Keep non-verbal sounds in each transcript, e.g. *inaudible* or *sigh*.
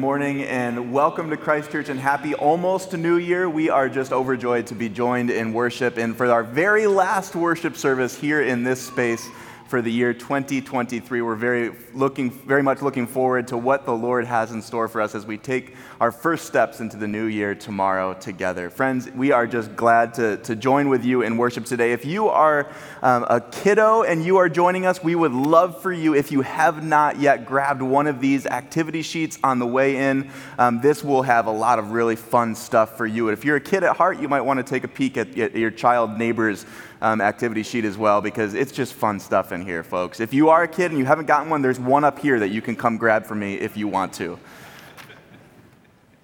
Morning and welcome to Christ Church and happy almost New Year. We are just overjoyed to be joined in worship and for our very last worship service here in this space for the year 2023. We're very looking very much looking forward to what the Lord has in store for us as we take our first steps into the new year tomorrow together. Friends, we are just glad to, to join with you in worship today. If you are um, a kiddo and you are joining us, we would love for you, if you have not yet grabbed one of these activity sheets on the way in, um, this will have a lot of really fun stuff for you. And If you're a kid at heart, you might want to take a peek at, at your child neighbor's um, activity sheet as well because it's just fun stuff in here, folks. If you are a kid and you haven't gotten one, there's one up here that you can come grab for me if you want to.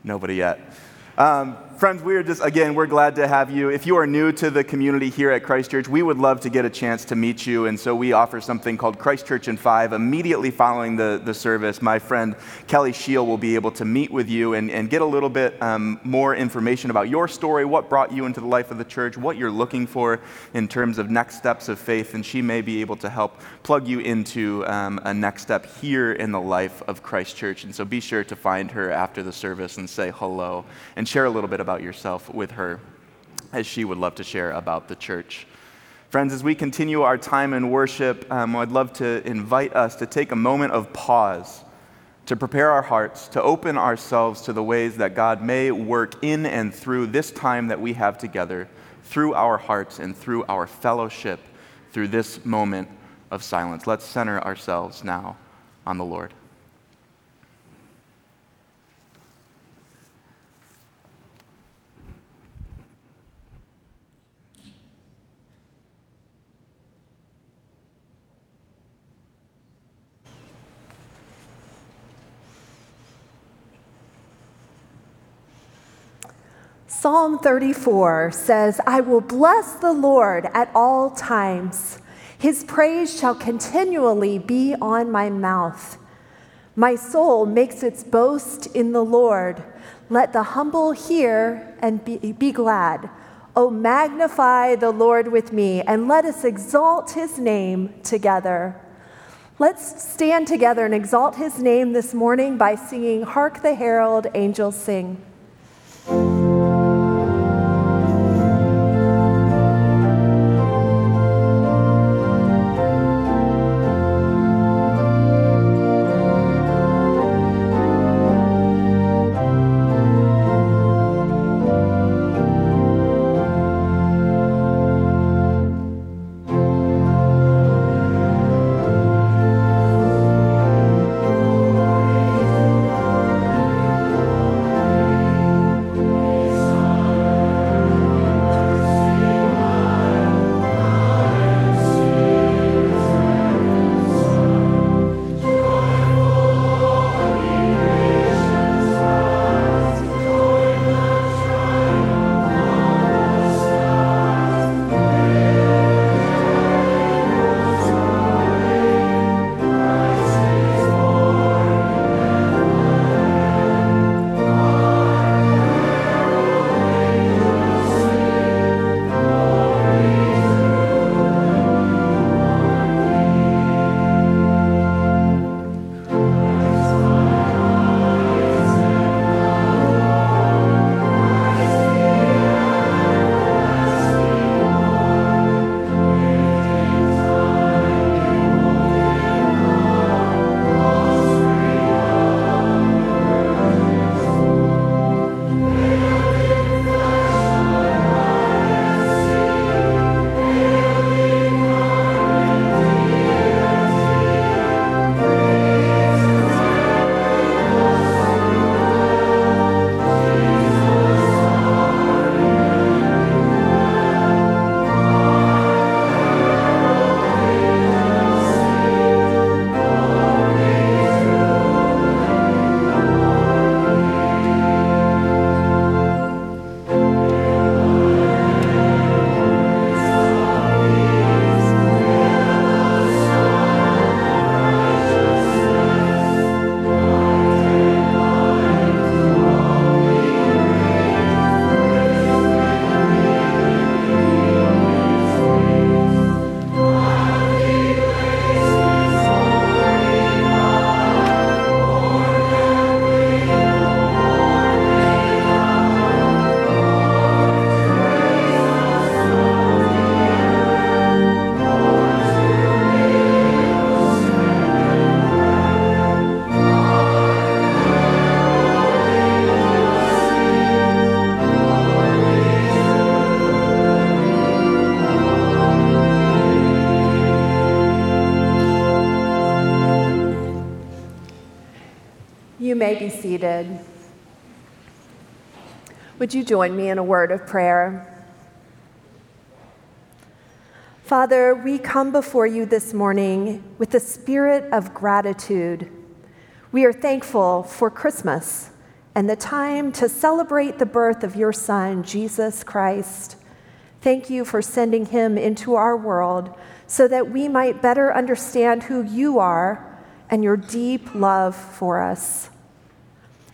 Nobody yet. Um, friends, we are just, again, we're glad to have you. If you are new to the community here at Christ Church, we would love to get a chance to meet you. And so we offer something called Christ Church in Five. Immediately following the, the service, my friend Kelly Scheel will be able to meet with you and, and get a little bit um, more information about your story, what brought you into the life of the church, what you're looking for in terms of next steps of faith. And she may be able to help plug you into um, a next step here in the life of Christ Church. And so be sure to find her after the service and say hello and share a little bit about yourself with her as she would love to share about the church. Friends, as we continue our time in worship, um, I'd love to invite us to take a moment of pause, to prepare our hearts, to open ourselves to the ways that God may work in and through this time that we have together, through our hearts and through our fellowship, through this moment of silence. Let's center ourselves now on the Lord. Psalm 34 says, I will bless the Lord at all times. His praise shall continually be on my mouth. My soul makes its boast in the Lord. Let the humble hear and be, be glad. Oh, magnify the Lord with me, and let us exalt his name together. Let's stand together and exalt his name this morning by singing Hark the Herald Angels Sing. Be seated. Would you join me in a word of prayer? Father, we come before you this morning with a spirit of gratitude. We are thankful for Christmas and the time to celebrate the birth of your Son, Jesus Christ. Thank you for sending him into our world so that we might better understand who you are and your deep love for us.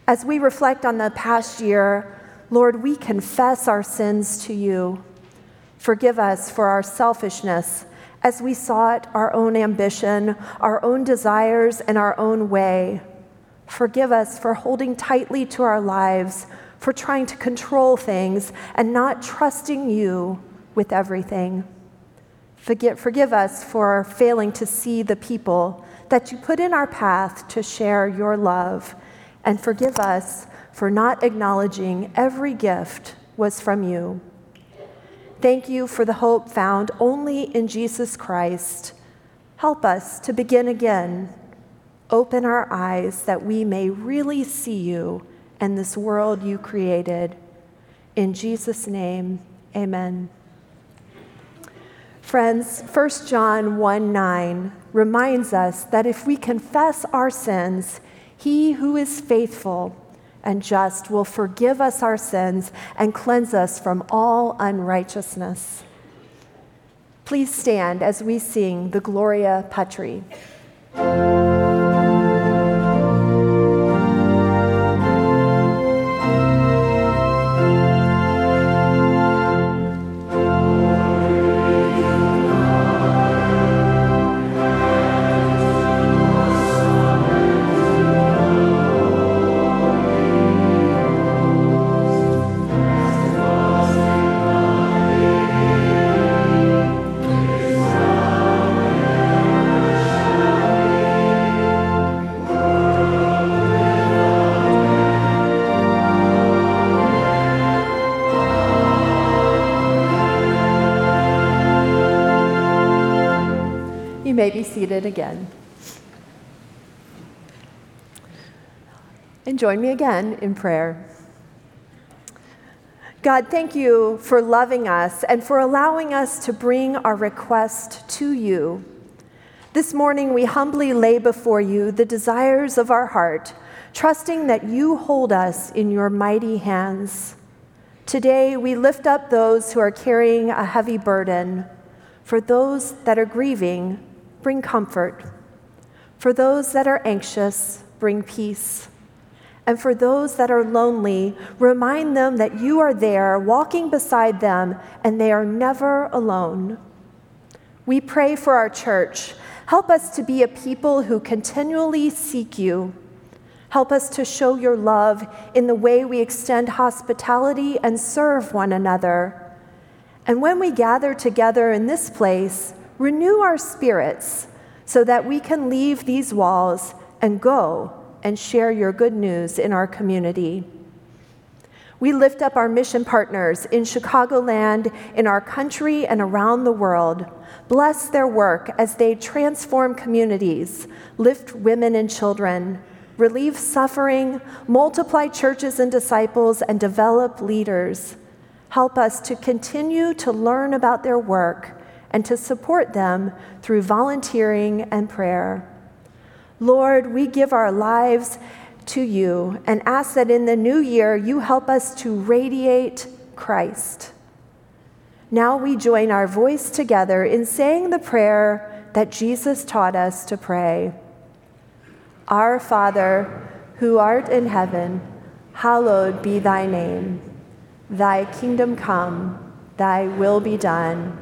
As we reflect on the past year, Lord, we confess our sins to you. Forgive us for our selfishness as we sought our own ambition, our own desires, and our own way. Forgive us for holding tightly to our lives, for trying to control things and not trusting you with everything. Forgive, forgive us for failing to see the people that you put in our path to share your love. And forgive us for not acknowledging every gift was from you. Thank you for the hope found only in Jesus Christ. Help us to begin again. Open our eyes that we may really see you and this world you created. In Jesus' name, amen. Friends, 1 John 1 9 reminds us that if we confess our sins, he who is faithful and just will forgive us our sins and cleanse us from all unrighteousness. Please stand as we sing the Gloria Patri. Seated again. And join me again in prayer. God, thank you for loving us and for allowing us to bring our request to you. This morning, we humbly lay before you the desires of our heart, trusting that you hold us in your mighty hands. Today, we lift up those who are carrying a heavy burden. For those that are grieving, bring comfort. For those that are anxious, bring peace. And for those that are lonely, remind them that you are there walking beside them and they are never alone. We pray for our church. Help us to be a people who continually seek you. Help us to show your love in the way we extend hospitality and serve one another. And when we gather together in this place, renew our spirits so that we can leave these walls and go and share your good news in our community. We lift up our mission partners in Chicagoland, in our country, and around the world. Bless their work as they transform communities, lift women and children, relieve suffering, multiply churches and disciples, and develop leaders. Help us to continue to learn about their work and to support them through volunteering and prayer. Lord, we give our lives to you and ask that in the new year you help us to radiate Christ. Now we join our voice together in saying the prayer that Jesus taught us to pray Our Father, who art in heaven, hallowed be thy name. Thy kingdom come, thy will be done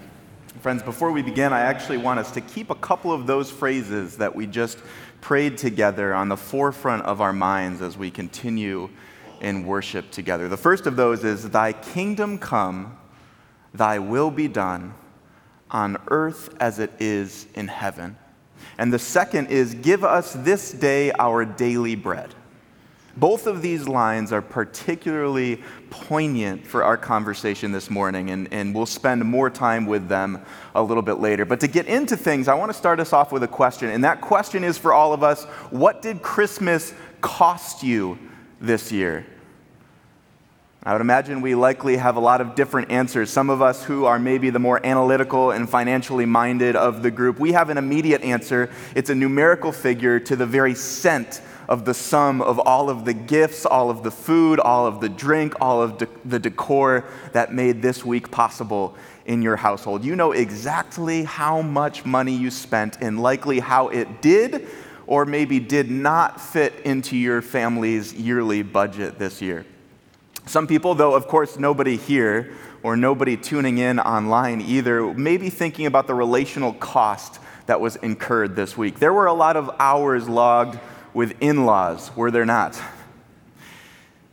Friends, before we begin, I actually want us to keep a couple of those phrases that we just prayed together on the forefront of our minds as we continue in worship together. The first of those is Thy kingdom come, Thy will be done on earth as it is in heaven. And the second is Give us this day our daily bread. Both of these lines are particularly poignant for our conversation this morning, and, and we'll spend more time with them a little bit later. But to get into things, I want to start us off with a question, and that question is for all of us What did Christmas cost you this year? I would imagine we likely have a lot of different answers. Some of us who are maybe the more analytical and financially minded of the group, we have an immediate answer. It's a numerical figure to the very cent of the sum of all of the gifts, all of the food, all of the drink, all of de- the decor that made this week possible in your household. You know exactly how much money you spent and likely how it did or maybe did not fit into your family's yearly budget this year. Some people, though, of course, nobody here or nobody tuning in online either, may be thinking about the relational cost that was incurred this week. There were a lot of hours logged with in laws, were there not?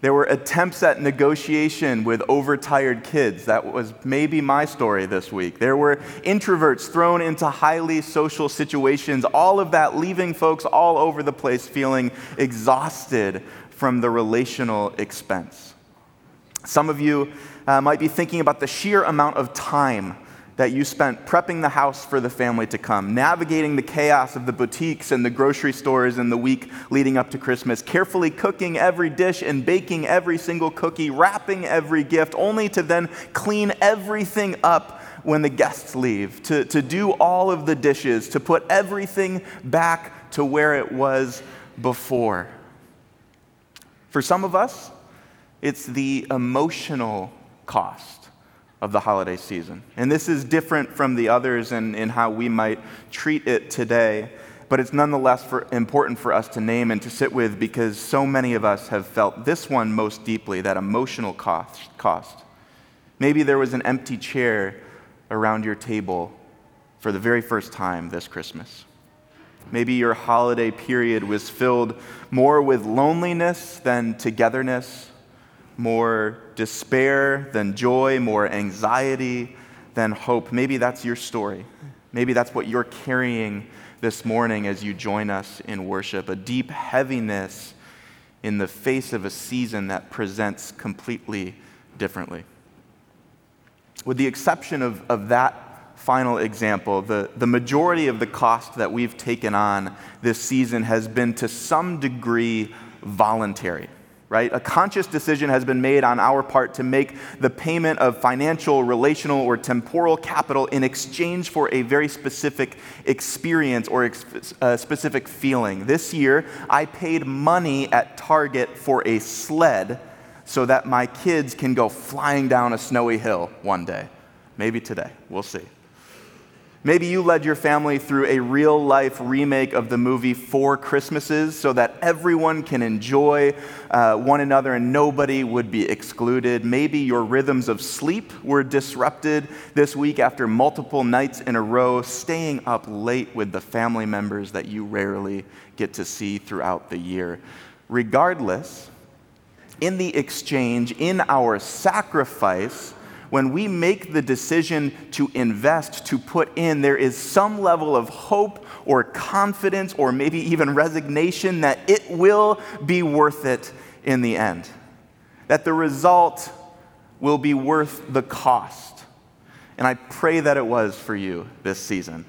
There were attempts at negotiation with overtired kids. That was maybe my story this week. There were introverts thrown into highly social situations, all of that leaving folks all over the place feeling exhausted from the relational expense. Some of you uh, might be thinking about the sheer amount of time that you spent prepping the house for the family to come, navigating the chaos of the boutiques and the grocery stores in the week leading up to Christmas, carefully cooking every dish and baking every single cookie, wrapping every gift, only to then clean everything up when the guests leave, to, to do all of the dishes, to put everything back to where it was before. For some of us, it's the emotional cost of the holiday season. And this is different from the others in, in how we might treat it today, but it's nonetheless for, important for us to name and to sit with because so many of us have felt this one most deeply that emotional cost. cost. Maybe there was an empty chair around your table for the very first time this Christmas. Maybe your holiday period was filled more with loneliness than togetherness more despair than joy, more anxiety than hope. Maybe that's your story. Maybe that's what you're carrying this morning as you join us in worship a deep heaviness in the face of a season that presents completely differently. With the exception of, of that final example, the, the majority of the cost that we've taken on this season has been to some degree voluntary right? A conscious decision has been made on our part to make the payment of financial, relational, or temporal capital in exchange for a very specific experience or ex- a specific feeling. This year, I paid money at Target for a sled so that my kids can go flying down a snowy hill one day. Maybe today. We'll see. Maybe you led your family through a real life remake of the movie Four Christmases so that everyone can enjoy uh, one another and nobody would be excluded. Maybe your rhythms of sleep were disrupted this week after multiple nights in a row, staying up late with the family members that you rarely get to see throughout the year. Regardless, in the exchange, in our sacrifice, when we make the decision to invest, to put in, there is some level of hope or confidence or maybe even resignation that it will be worth it in the end. That the result will be worth the cost. And I pray that it was for you this season.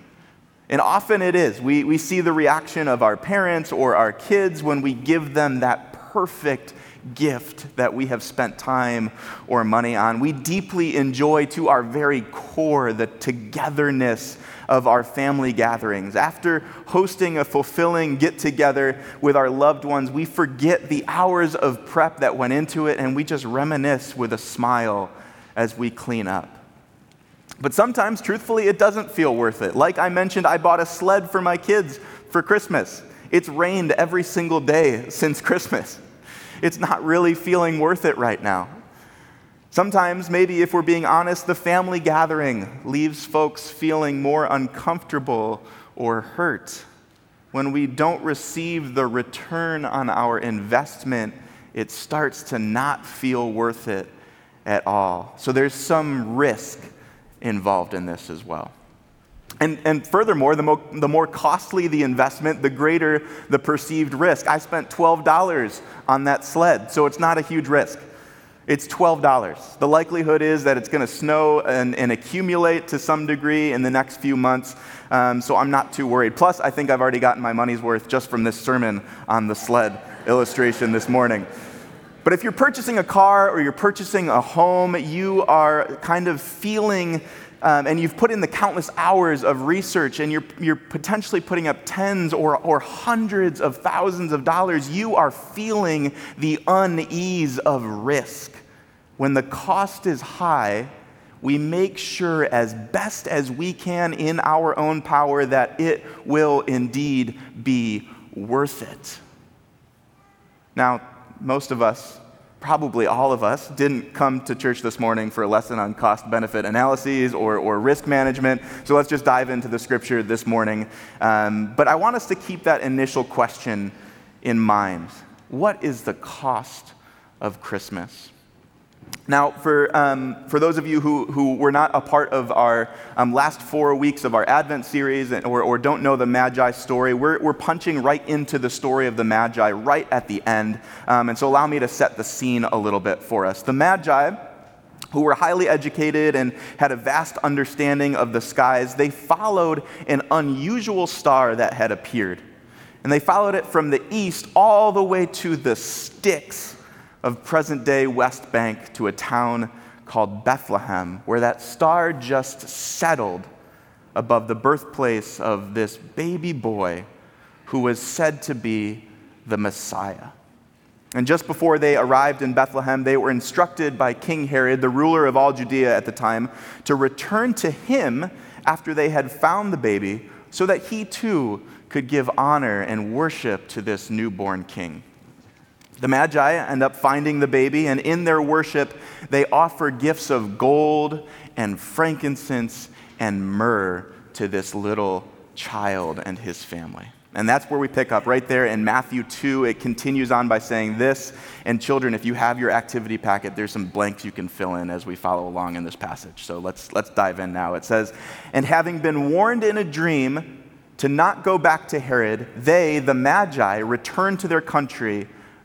And often it is. We, we see the reaction of our parents or our kids when we give them that perfect gift that we have spent time or money on. We deeply enjoy to our very core the togetherness of our family gatherings. After hosting a fulfilling get together with our loved ones, we forget the hours of prep that went into it and we just reminisce with a smile as we clean up. But sometimes, truthfully, it doesn't feel worth it. Like I mentioned, I bought a sled for my kids for Christmas. It's rained every single day since *laughs* Christmas it's not really feeling worth it right now. Sometimes, maybe if we're being honest, the family gathering leaves folks feeling more uncomfortable or hurt when we don't receive the return on our investment it starts to not feel worth it at all. So there's some risk involved in this as well. And, and furthermore, the, mo- the more costly the investment, the greater the perceived risk. I spent $12 on that sled, so it's not a huge risk. It's $12. The likelihood is that it's going to snow and, and, accumulate to some degree in the next few months, um, so I'm not too worried. Plus, I think I've already gotten my money's worth just from this sermon on the sled illustration this morning. But if you're purchasing a car or you're purchasing a home, you are kind of feeling um, and you've put in the countless hours of research and you're, you're potentially putting up tens or, or hundreds of thousands of dollars, you are feeling the unease of risk. When the cost is high, we make sure as best as we can in our own power that it will indeed be worth it. Now, most of us probably all of us didn't come to church this morning for a lesson on cost benefit analyses or, or risk management. So let's just dive into the scripture this morning. Um, but I want us to keep that initial question in mind What is the cost of Christmas? Now, for, um, for those of you who, who were not a part of our um, last four weeks of our Advent series or, or don't know the Magi story, we're, we're punching right into the story of the Magi right at the end. Um, and so, allow me to set the scene a little bit for us. The Magi, who were highly educated and had a vast understanding of the skies, they followed an unusual star that had appeared. And they followed it from the east all the way to the sticks of present day West Bank to a town called Bethlehem, where that star just settled above the birthplace of this baby boy who was said to be the Messiah. And just before they arrived in Bethlehem, they were instructed by King Herod, the ruler of all Judea at the time, to return to him after they had found the baby so that he too could give honor and worship to this newborn king. The Magi end up finding the baby, and in their worship, they offer gifts of gold and frankincense and myrrh to this little child and his family. And that's where we pick up right there in Matthew 2. It continues on by saying this. And children, if you have your activity packet, there's some blanks you can fill in as we follow along in this passage. So let's, let's dive in now. It says, And having been warned in a dream to not go back to Herod, they, the Magi, returned to their country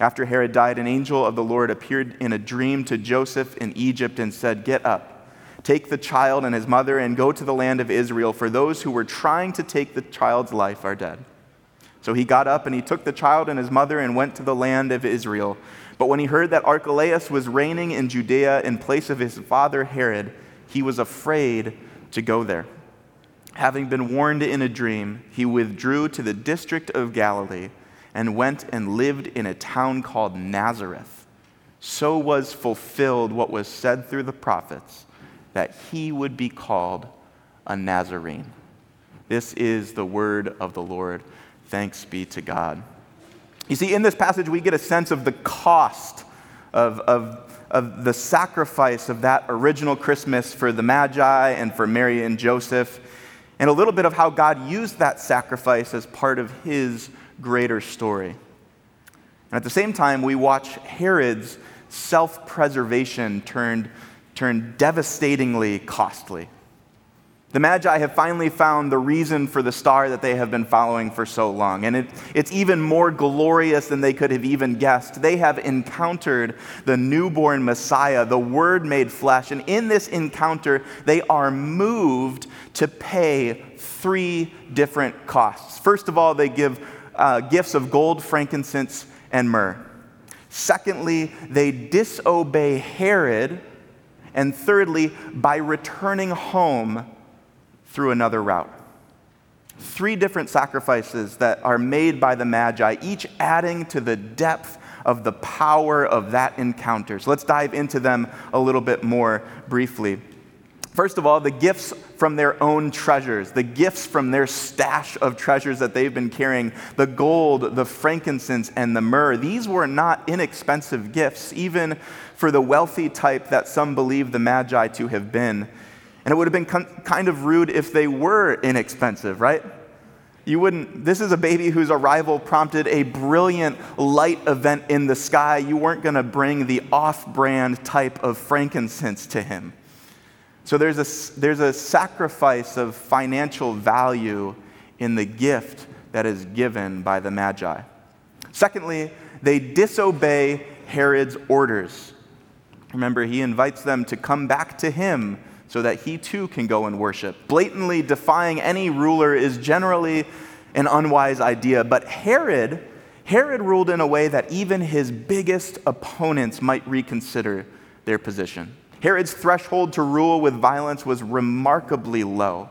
After Herod died, an angel of the Lord appeared in a dream to Joseph in Egypt and said, Get up, take the child and his mother, and go to the land of Israel, for those who were trying to take the child's life are dead. So he got up and he took the child and his mother and went to the land of Israel. But when he heard that Archelaus was reigning in Judea in place of his father Herod, he was afraid to go there. Having been warned in a dream, he withdrew to the district of Galilee and went and lived in a town called Nazareth. So was fulfilled what was said through the prophets that he would be called a Nazarene. This is the word of the Lord. Thanks be to God. You see, in this passage, we get a sense of the cost of, of, of the sacrifice of that original Christmas for the Magi and for Mary and Joseph, and a little bit of how God used that sacrifice as part of his greater story. And at the same time, we watch Herod's self preservation turned, turned devastatingly costly. The Magi have finally found the reason for the star that they have been following for so long. And it, it's even more glorious than they could have even guessed. They have encountered the newborn Messiah, the Word made flesh. And in this encounter, they are moved to pay three different costs. First of all, they give uh, gifts of gold, frankincense, and myrrh. Secondly, they disobey Herod. And thirdly, by returning home, through another route. Three different sacrifices that are made by the Magi, each adding to the depth of the power of that encounter. So let's dive into them a little bit more briefly. First of all, the gifts from their own treasures, the gifts from their stash of treasures that they've been carrying, the gold, the frankincense, and the myrrh. These were not inexpensive gifts, even for the wealthy type that some believe the Magi to have been. And it would have been kind of rude if they were inexpensive, right? You wouldn't, this is a baby whose arrival prompted a brilliant light event in the sky. You weren't going to bring the off brand type of frankincense to him. So there's a, there's a sacrifice of financial value in the gift that is given by the Magi. Secondly, they disobey Herod's orders. Remember, he invites them to come back to him so that he too can go and worship. Blatantly defying any ruler is generally an unwise idea, but Herod, Herod ruled in a way that even his biggest opponents might reconsider their position. Herod's threshold to rule with violence was remarkably low.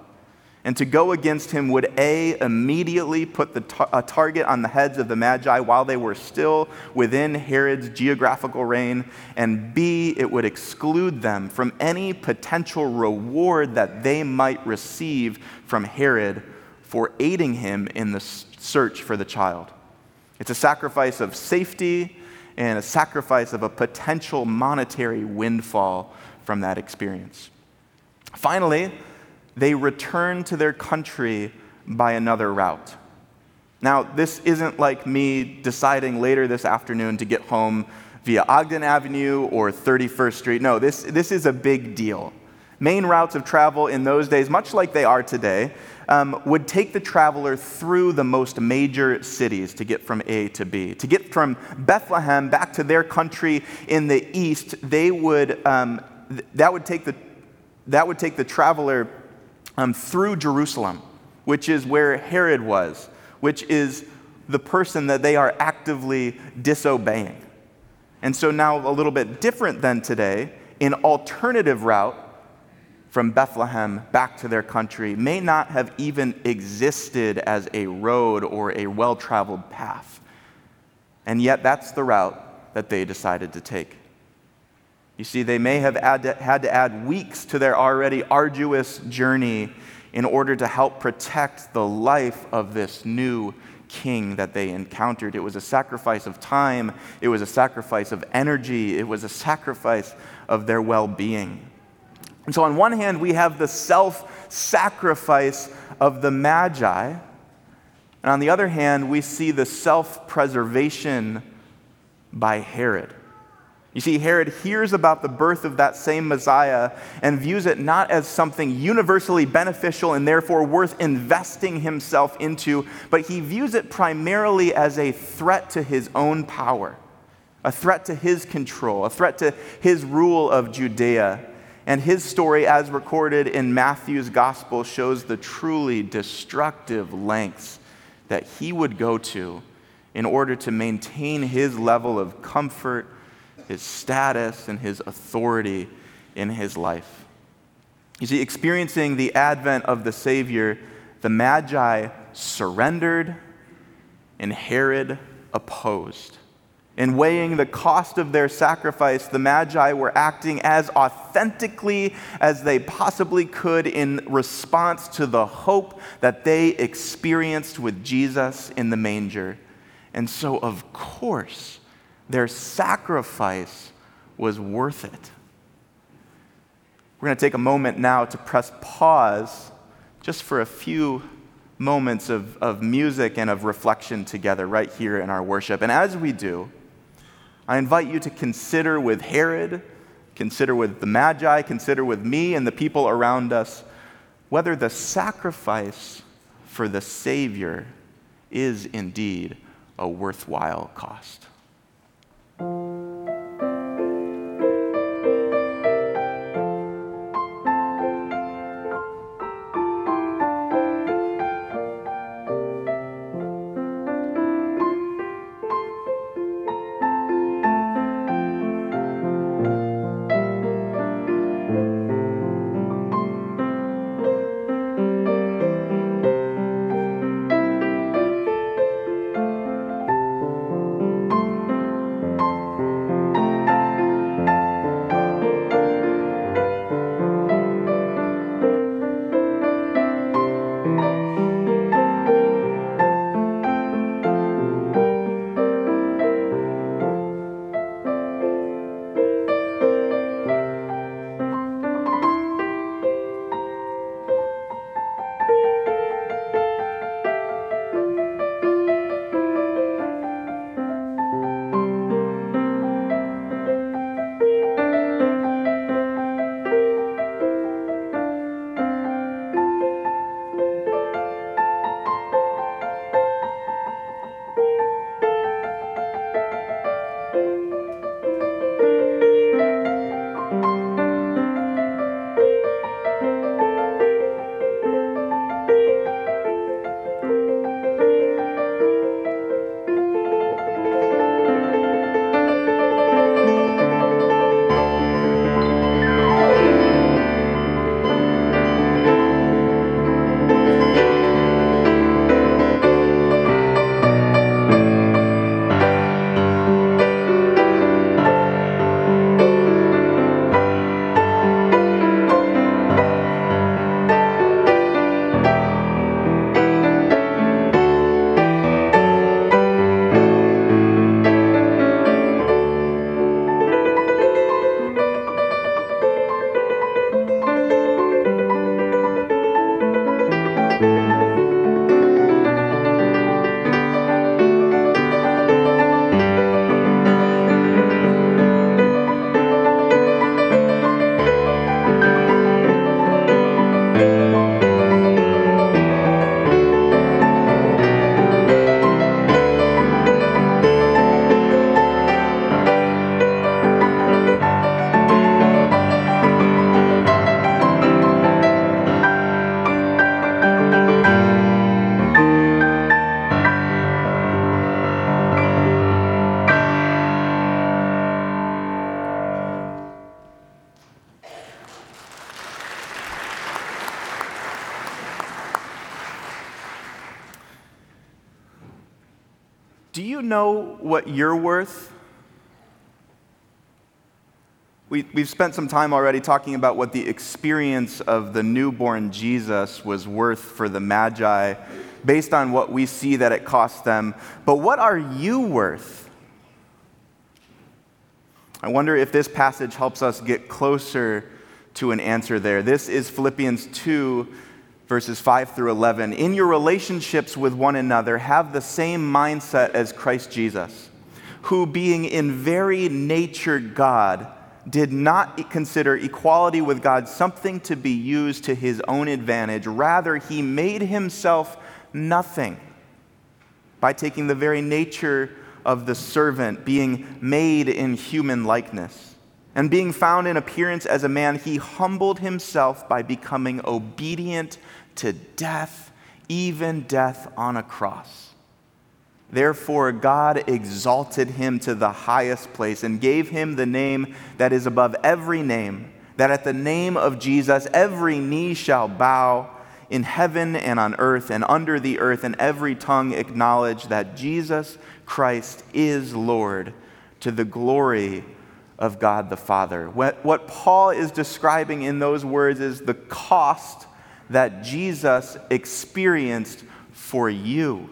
And to go against him would A, immediately put the a target on the heads of the Magi while they were still within Herod's geographical reign, and B, it would exclude them from any potential reward that they might receive from Herod for aiding him in the search for the child. It's a sacrifice of safety and a sacrifice of a potential monetary windfall from that experience. Finally, they return to their country by another route. Now, this isn't like me deciding later this afternoon to get home via Ogden Avenue or 31st Street. No, this, this is a big deal. Main routes of travel in those days, much like they are today, um, would take the traveler through the most major cities to get from A to B. To get from Bethlehem back to their country in the east, they would, um, th- that, would take the, that would take the traveler um, through Jerusalem, which is where Herod was, which is the person that they are actively disobeying. And so now, a little bit different than today, an alternative route from Bethlehem back to their country may not have even existed as a road or a well traveled path. And yet, that's the route that they decided to take. You see, they may have to, had to add weeks to their already arduous journey in order to help protect the life of this new king that they encountered. It was a sacrifice of time, it was a sacrifice of energy, it was a sacrifice of their well being. And so, on one hand, we have the self sacrifice of the Magi, and on the other hand, we see the self preservation by Herod. You see, Herod hears about the birth of that same Messiah and views it not as something universally beneficial and therefore worth investing himself into, but he views it primarily as a threat to his own power, a threat to his control, a threat to his rule of Judea. And his story, as recorded in Matthew's gospel, shows the truly destructive lengths that he would go to in order to maintain his level of comfort his status, and his authority in his life. You see, experiencing the advent of the Savior, the Magi surrendered and Herod opposed. In weighing the cost of their sacrifice, the Magi were acting as authentically as they possibly could in response to the hope that they experienced with Jesus in the manger. And so, of course, their sacrifice was worth it. We're going to take a moment now to press pause just for a few moments of, of music and of reflection together right here in our worship. And as we do, I invite you to consider with Herod, consider with the Magi, consider with me and the people around us whether the sacrifice for the Savior is indeed a worthwhile cost. Do you know what you're worth? We, we've spent some time already talking about what the experience of the newborn Jesus was worth for the Magi, based on what we see that it cost them. But what are you worth? I wonder if this passage helps us get closer to an answer there. This is Philippians 2 verses 5 through 11. In your relationships with one another, have the same mindset as Christ Jesus, who, being in very nature God, did not consider equality with God something to be used to his own advantage. Rather, he made himself nothing by taking the very nature of the servant, being made in human likeness. And being found in appearance as a man, he humbled himself by becoming obedient to death, even death on a cross. Therefore, God exalted him to the highest place and gave him the name that is above every name, that at the name of Jesus every knee shall bow in heaven and on earth and under the earth, and every tongue acknowledge that Jesus Christ is Lord to the glory of God the Father. What, what Paul is describing in those words is the cost that Jesus experienced for you.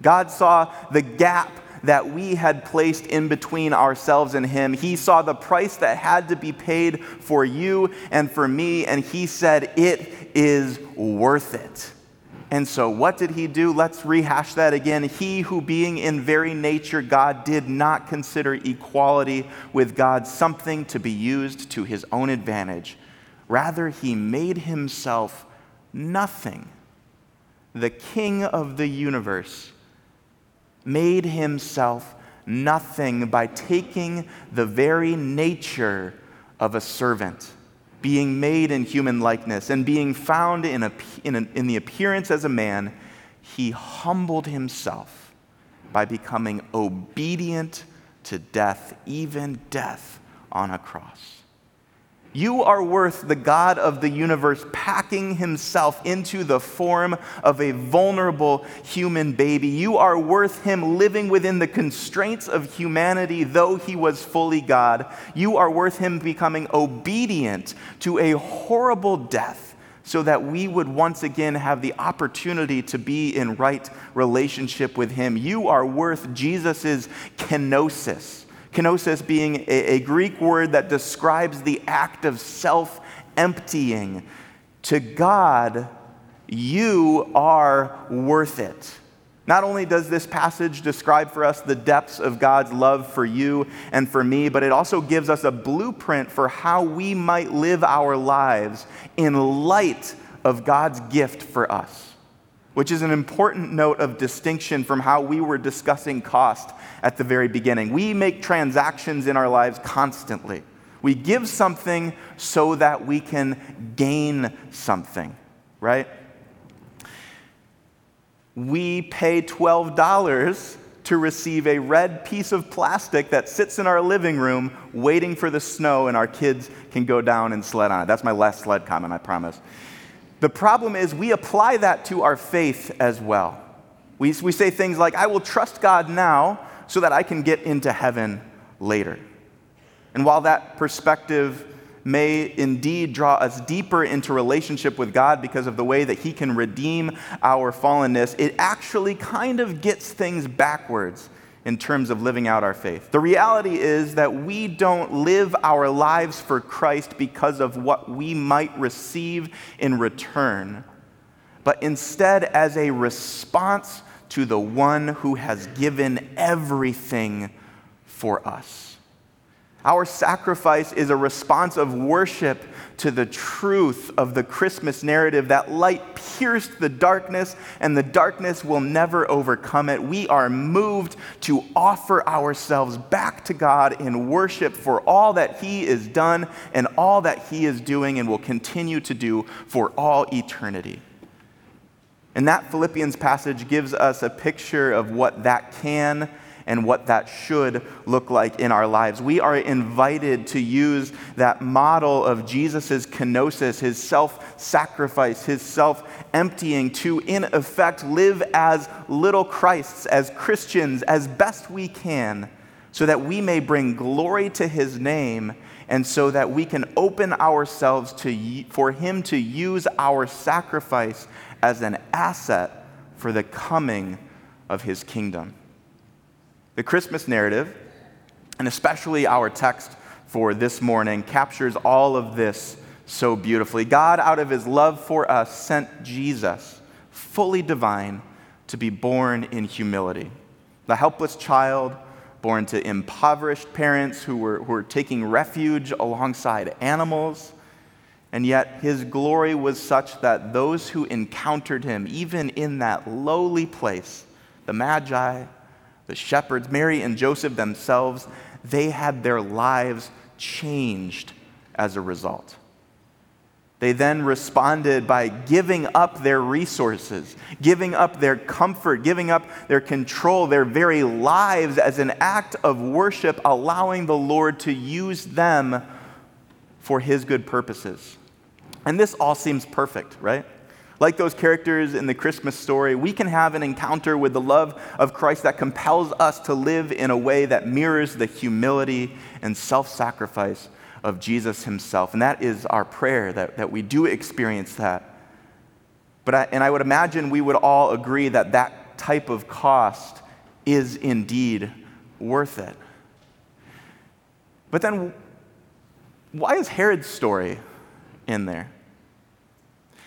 God saw the gap that we had placed in between ourselves and Him. He saw the price that had to be paid for you and for me, and He said, It is worth it. And so, what did He do? Let's rehash that again. He who, being in very nature God, did not consider equality with God something to be used to His own advantage. Rather, he made himself nothing. The king of the universe made himself nothing by taking the very nature of a servant, being made in human likeness, and being found in, a, in, in the appearance as a man, he humbled himself by becoming obedient to death, even death on a cross. You are worth the God of the universe packing himself into the form of a vulnerable human baby. You are worth him living within the constraints of humanity, though he was fully God. You are worth him becoming obedient to a horrible death so that we would once again have the opportunity to be in right relationship with him. You are worth Jesus' kenosis Kenosis being a, a Greek word that describes the act of self emptying. To God, you are worth it. Not only does this passage describe for us the depths of God's love for you and for me, but it also gives us a blueprint for how we might live our lives in light of God's gift for us which is an important note of distinction from how we were discussing cost at the very beginning. We make transactions in our lives constantly. We give something so that we can gain something, right? We pay $12 to receive a red piece of plastic that sits in our living room waiting for the snow and our kids can go down and sled on it. That's my last sled comment, I promise. The problem is we apply that to our faith as well. We, we say things like, I will trust God now so that I can get into heaven later. And while that perspective may indeed draw us deeper into relationship with God because of the way that He can redeem our fallenness, it actually kind of gets things backwards in terms of living out our faith. The reality is that we don't live our lives for Christ because of what we might receive in return, but instead as a response to the one who has given everything for us. Our sacrifice is a response of worship to the truth of the Christmas narrative that light pierced the darkness and the darkness will never overcome it. We are moved to offer ourselves back to God in worship for all that He is done and all that He is doing and will continue to do for all eternity. And that Philippians passage gives us a picture of what that can and what that should look like in our lives. We are invited to use that model of Jesus' kenosis, his self sacrifice, his self emptying, to in effect live as little Christs, as Christians, as best we can, so that we may bring glory to his name and so that we can open ourselves to, for him to use our sacrifice as an asset for the coming of his kingdom. The Christmas narrative, and especially our text for this morning, captures all of this so beautifully. God, out of his love for us, sent Jesus, fully divine, to be born in humility. The helpless child, born to impoverished parents who were, who were taking refuge alongside animals. And yet, his glory was such that those who encountered him, even in that lowly place, the Magi, the shepherds, Mary and Joseph themselves, they had their lives changed as a result. They then responded by giving up their resources, giving up their comfort, giving up their control, their very lives as an act of worship, allowing the Lord to use them for His good purposes. And this all seems perfect, right? Like those characters in the Christmas story, we can have an encounter with the love of Christ that compels us to live in a way that mirrors the humility and self sacrifice of Jesus himself. And that is our prayer, that, that we do experience that. But I, and I would imagine we would all agree that that type of cost is indeed worth it. But then, why is Herod's story in there?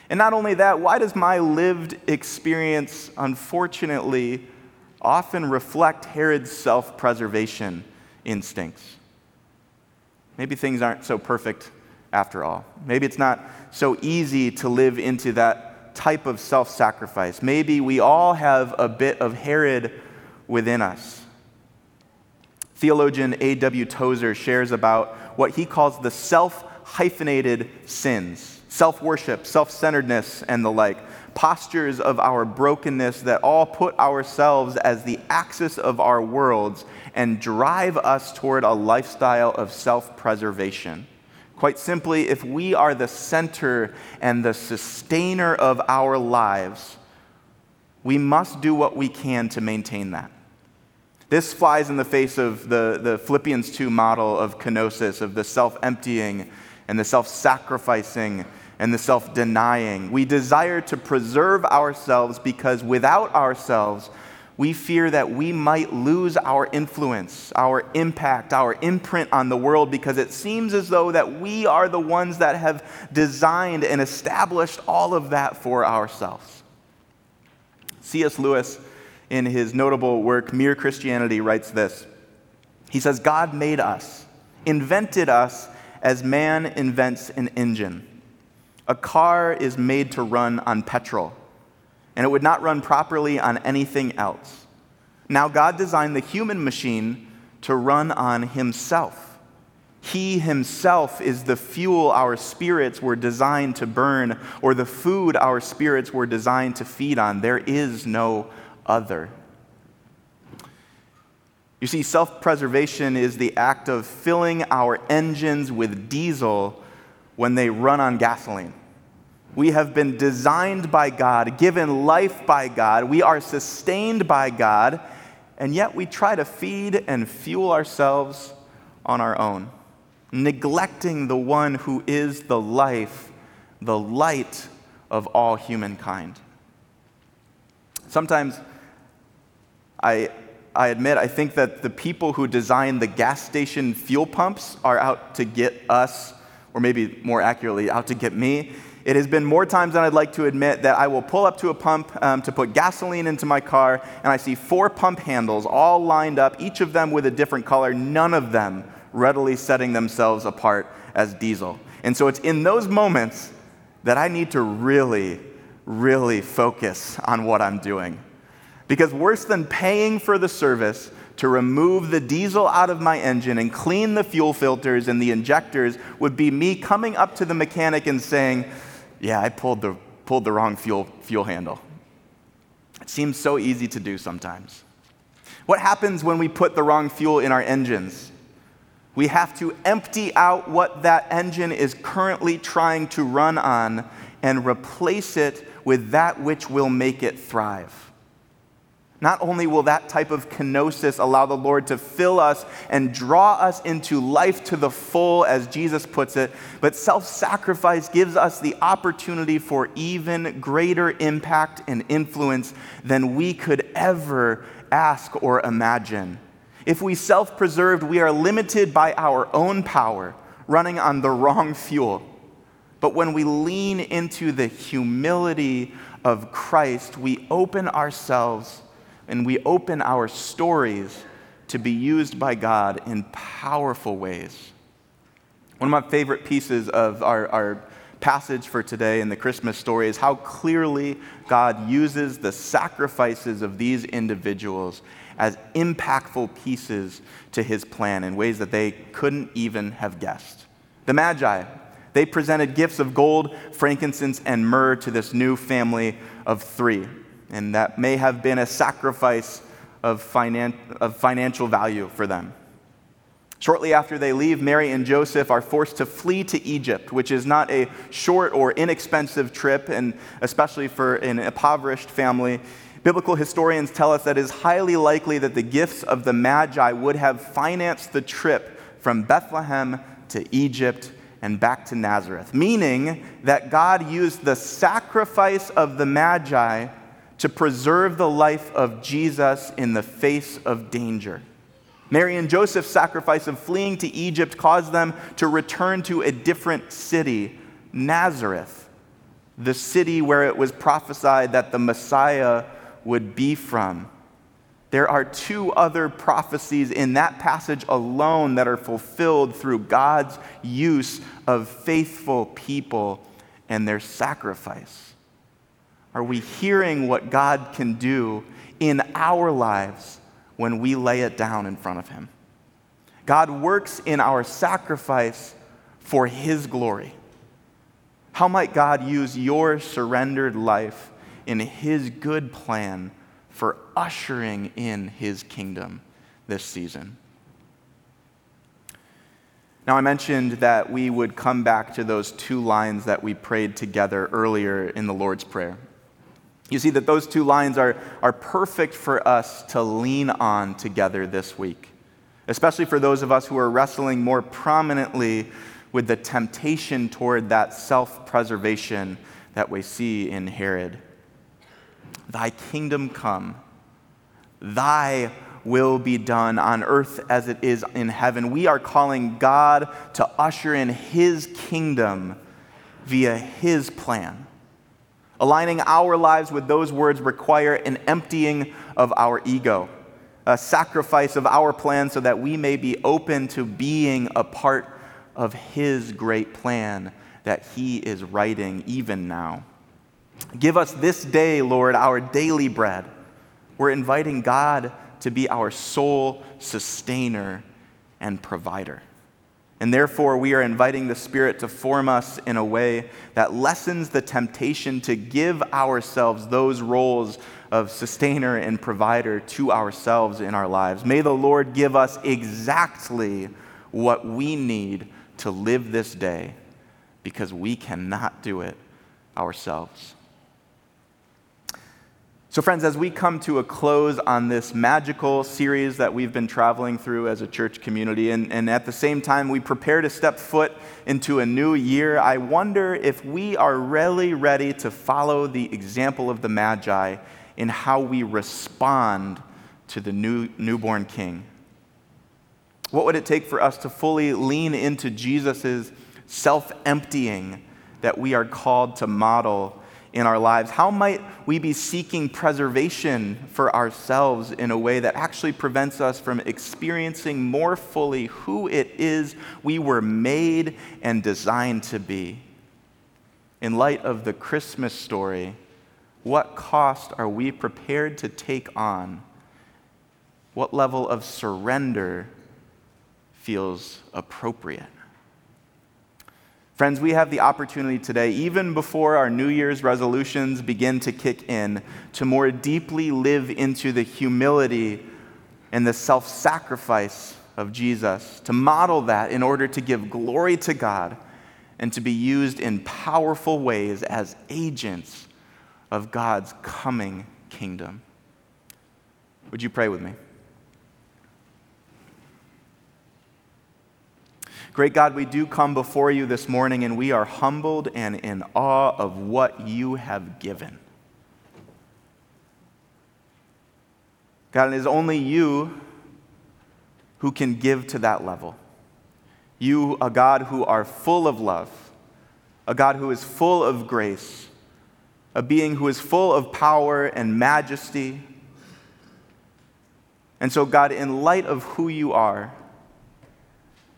And not only that, why does my lived experience, unfortunately, often reflect Herod's self preservation instincts? Maybe things aren't so perfect after all. Maybe it's not so easy to live into that type of self sacrifice. Maybe we all have a bit of Herod within us. Theologian A.W. Tozer shares about what he calls the self hyphenated sins self worship, self centeredness, and the like. Postures of our brokenness that all put ourselves as the axis of our worlds and drive us toward a lifestyle of self preservation. Quite simply, if we are the center and the sustainer of our lives, we must do what we can to maintain that. This flies in the face of the, the Philippians 2 model of kenosis, of the self emptying and the self sacrificing and the self denying. We desire to preserve ourselves because without ourselves, we fear that we might lose our influence, our impact, our imprint on the world because it seems as though that we are the ones that have designed and established all of that for ourselves. C.S. Lewis, in his notable work, Mere Christianity, writes this He says, God made us, invented us as man invents an engine. A car is made to run on petrol, and it would not run properly on anything else. Now, God designed the human machine to run on himself. He himself is the fuel our spirits were designed to burn, or the food our spirits were designed to feed on. There is no other. You see, self preservation is the act of filling our engines with diesel when they run on gasoline. We have been designed by God, given life by God, we are sustained by God, and yet we try to feed and fuel ourselves on our own, neglecting the one who is the life, the light of all humankind. Sometimes I, I admit, I think that the people who design the gas station fuel pumps are out to get us, or maybe more accurately, out to get me. It has been more times than I'd like to admit that I will pull up to a pump um, to put gasoline into my car, and I see four pump handles all lined up, each of them with a different color, none of them readily setting themselves apart as diesel. And so it's in those moments that I need to really, really focus on what I'm doing. Because worse than paying for the service to remove the diesel out of my engine and clean the fuel filters and the injectors would be me coming up to the mechanic and saying, Yeah, I pulled the, pulled the wrong fuel, fuel handle. It seems so easy to do sometimes. What happens when we put the wrong fuel in our engines? We have to empty out what that engine is currently trying to run on and replace it with that which will make it thrive. Not only will that type of kenosis allow the Lord to fill us and draw us into life to the full, as Jesus puts it, but self sacrifice gives us the opportunity for even greater impact and influence than we could ever ask or imagine. If we self preserved, we are limited by our own power, running on the wrong fuel. But when we lean into the humility of Christ, we open ourselves and we open our stories to be used by God in powerful ways. One of my favorite pieces of our, our passage for today in the Christmas story is how clearly God uses the sacrifices of these individuals as impactful pieces to his plan in ways that they couldn't even have guessed. The Magi, they presented gifts of gold, frankincense, and myrrh to this new family of three and that may have been a sacrifice of, finan- of financial value for them. Shortly after they leave, Mary and Joseph are forced to flee to Egypt, which is not a short or inexpensive trip, and especially for an impoverished family. Biblical historians tell us that it is highly likely that the gifts of the Magi would have financed the trip from Bethlehem to Egypt and back to Nazareth, meaning that God used the sacrifice of the Magi to preserve the life of Jesus in the face of danger. Mary and Joseph's sacrifice of fleeing to Egypt caused them to return to a different city, Nazareth, the city where it was prophesied that the Messiah would be from. There are two other prophecies in that passage alone that are fulfilled through God's use of faithful people and their sacrifice. Are we hearing what God can do in our lives when we lay it down in front of Him? God works in our sacrifice for His glory. How might God use your surrendered life in His good plan for ushering in His kingdom this season? Now, I mentioned that we would come back to those two lines that we prayed together earlier in the Lord's Prayer. You see that those two lines are, are perfect for us to lean on together this week, especially for those of us who are wrestling more prominently with the temptation toward that self preservation that we see in Herod. Thy kingdom come, thy will be done on earth as it is in heaven. We are calling God to usher in his kingdom via his plan. Aligning our lives with those words require an emptying of our ego, a sacrifice of our plan so that we may be open to being a part of His great plan that He is writing even now. Give us this day, Lord, our daily bread. We're inviting God to be our sole sustainer and provider. And therefore, we are inviting the Spirit to form us in a way that lessens the temptation to give ourselves those roles of sustainer and provider to ourselves in our lives. May the Lord give us exactly what we need to live this day because we cannot do it ourselves. So, friends, as we come to a close on this magical series that we've been traveling through as a church community, and, and at the same time we prepare to step foot into a new year, I wonder if we are really ready to follow the example of the Magi in how we respond to the new, newborn king. What would it take for us to fully lean into Jesus' self emptying that we are called to model in our lives? How might we be seeking preservation for ourselves in a way that actually prevents us from experiencing more fully who it is we were made and designed to be? In light of the Christmas story, what cost are we prepared to take on? What level of surrender feels appropriate? Friends, we have the opportunity today, even before our New Year's resolutions begin to kick in, to more deeply live into the humility and the self sacrifice of Jesus, to model that in order to give glory to God and to be used in powerful ways as agents of God's coming kingdom. Would you pray with me? Great God, we do come before you this morning and we are humbled and in awe of what you have given. God, it is only you who can give to that level. You, a God who are full of love, a God who is full of grace, a being who is full of power and majesty. And so, God, in light of who you are,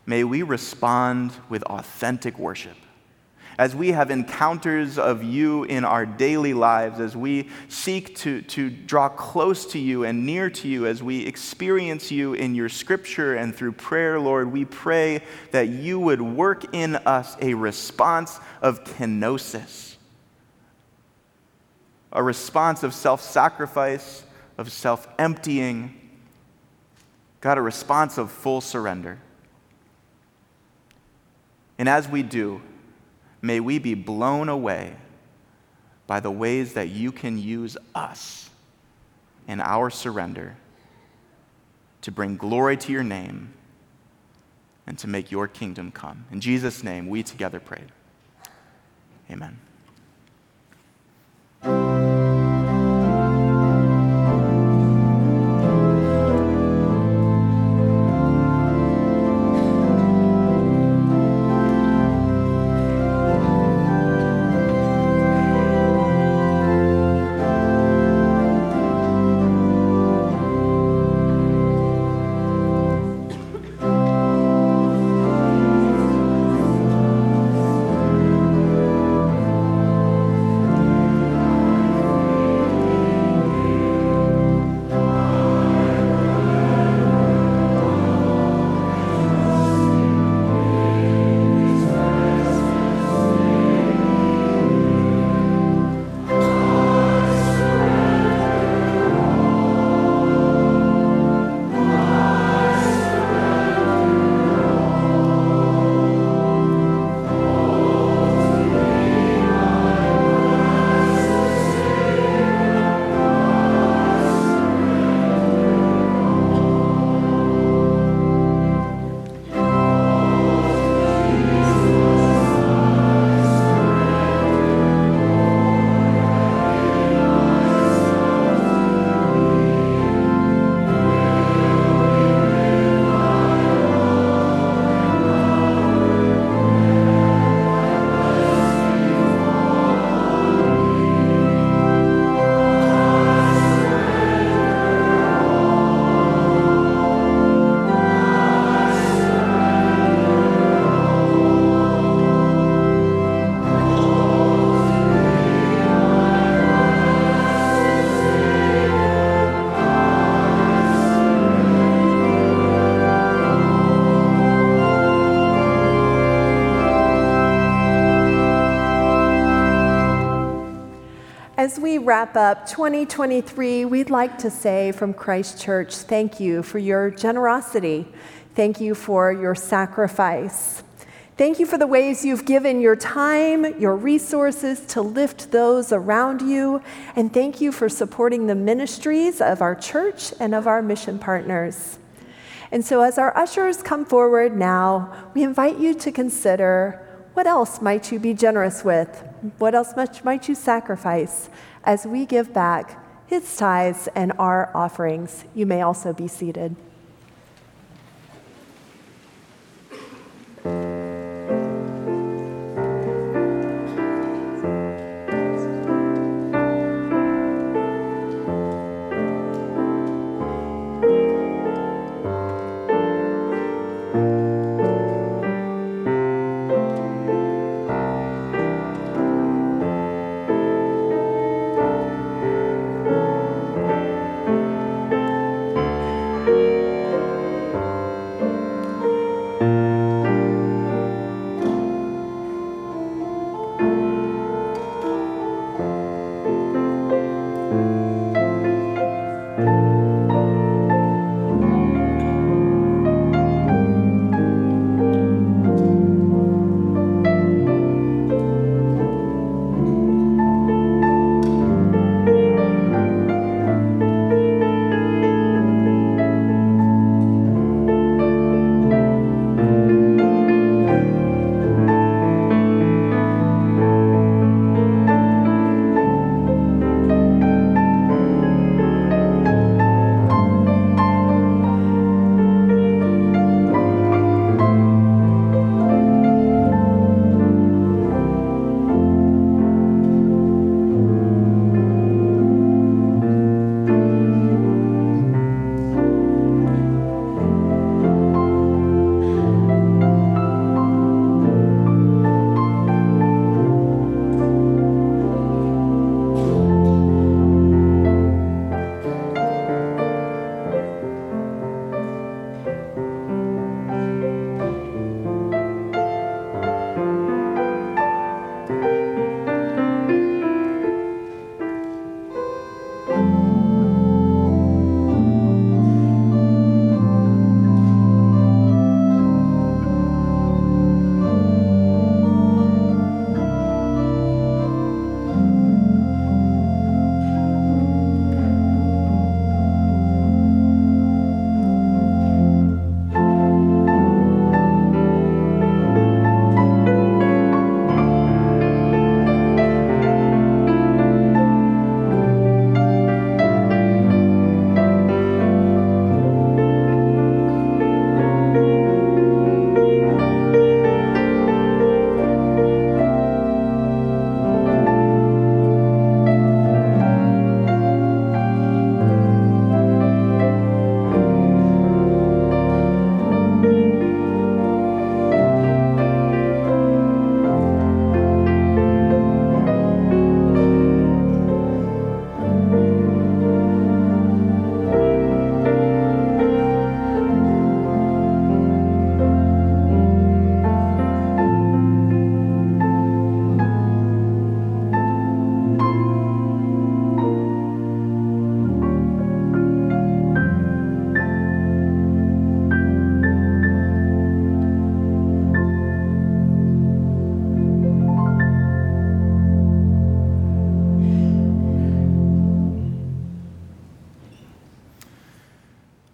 may we respond with authentic worship. As we have encounters of you in our daily lives, as we seek to, to draw close to you and near to you, as we experience you in your scripture and through prayer, Lord, we pray that you would work in us a response of kenosis, a response of self sacrifice, of self emptying. God, a response of full surrender. And as we do, may we be blown away by the ways that you can use us in our surrender to bring glory to your name and to make your kingdom come. In Jesus' name, we together pray. Amen. Wrap up 2023, we'd like to say from Christ Church, thank you for your generosity. Thank you for your sacrifice. Thank you for the ways you've given your time, your resources to lift those around you. And thank you for supporting the ministries of our church and of our mission partners. And so, as our ushers come forward now, we invite you to consider what else might you be generous with? What else much might you sacrifice as we give back his tithes and our offerings? You may also be seated.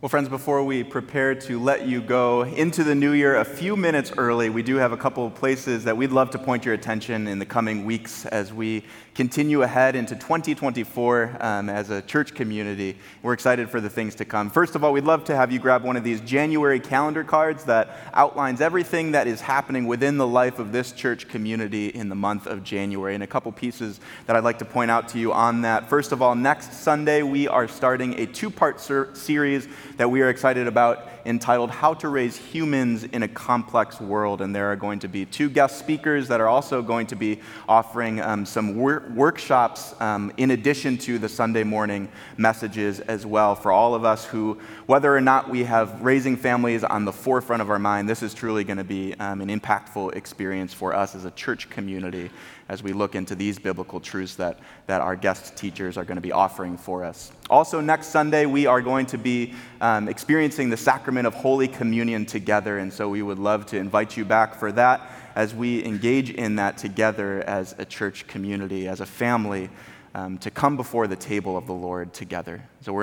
Well, friends, before we prepare to let you go into the new year a few minutes early, we do have a couple of places that we'd love to point your attention in the coming weeks as we continue ahead into 2024 um, as a church community. We're excited for the things to come. First of all, we'd love to have you grab one of these January calendar cards that outlines everything that is happening within the life of this church community in the month of January. And a couple pieces that I'd like to point out to you on that. First of all, next Sunday, we are starting a two part ser- series that we are excited about entitled How to Raise Humans in a Complex World. And there are going to be two guest speakers that are also going to be offering um, some wor- workshops um, in addition to the Sunday morning messages as well for all of us who, whether or not we have raising families on the forefront of our mind, this is truly going to be um, an impactful experience for us as a church community as we look into these biblical truths that, that our guest teachers are going to be offering for us. Also, next Sunday, we are going to be um, experiencing the sacrament of Holy Communion together, and so we would love to invite you back for that as we engage in that together as a church community, as a family. Um, to come before the table of the Lord together. So we're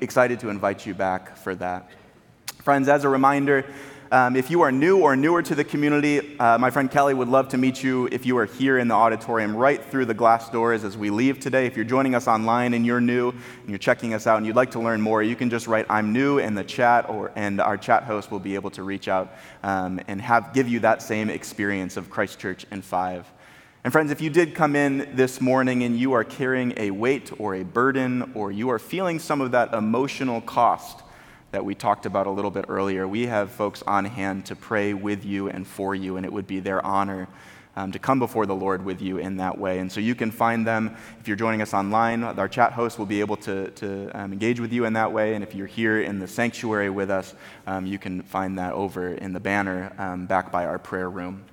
excited to invite you back for that. Friends, as a reminder, um, if you are new or newer to the community, uh, my friend Kelly would love to meet you if you are here in the auditorium right through the glass doors as we leave today. If you're joining us online and you're new and you're checking us out and you'd like to learn more, you can just write "I'm new" in the chat, or and our chat host will be able to reach out um, and have give you that same experience of Christ Church in five. And friends, if you did come in this morning and you are carrying a weight or a burden, or you are feeling some of that emotional cost that we talked about a little bit earlier. We have folks on hand to pray with you and for you, and it would be their honor um, to come before the Lord with you in that way. And so you can find them if you're joining us online. Our chat host will be able to, to um, engage with you in that way. And if you're here in the sanctuary with us, um, you can find that over in the banner um, back by our prayer room.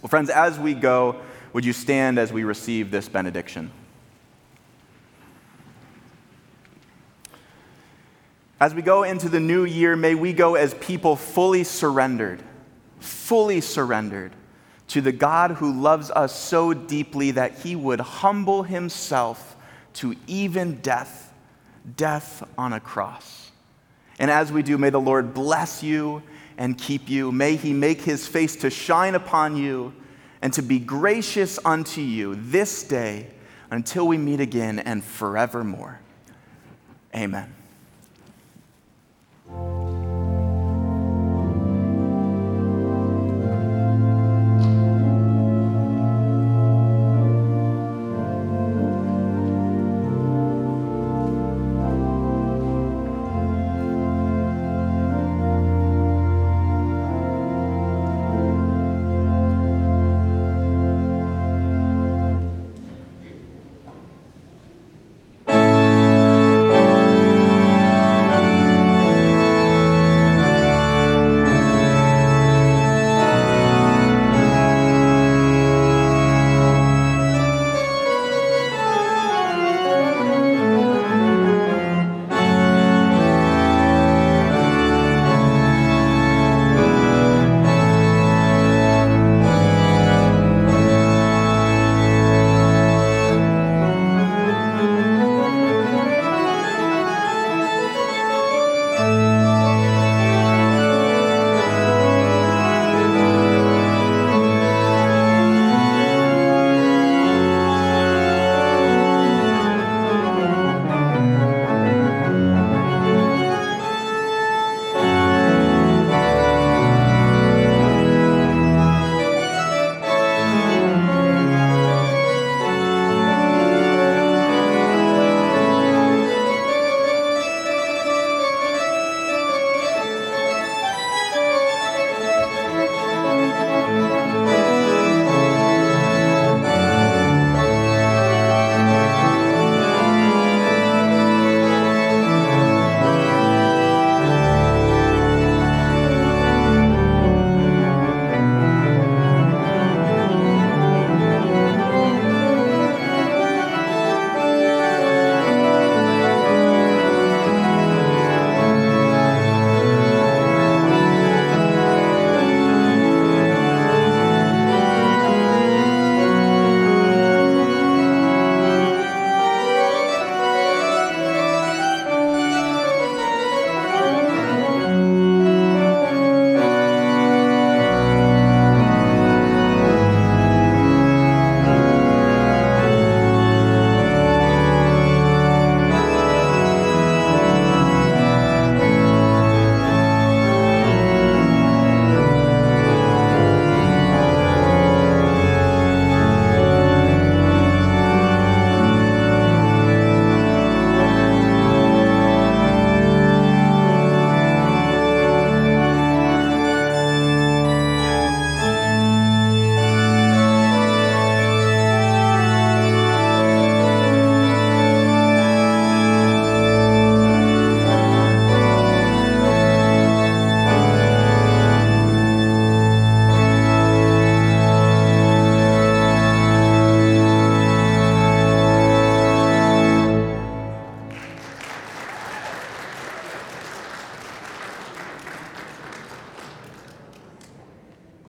Well, friends, as we go, would you stand as we receive this benediction? As we go into the new year, may we go as people fully surrendered, fully surrendered to the God who loves us so deeply that he would humble himself to even death, death on a cross. And as we do, may the Lord bless you and keep you. May he make his face to shine upon you and to be gracious unto you this day until we meet again and forevermore. Amen. Bye.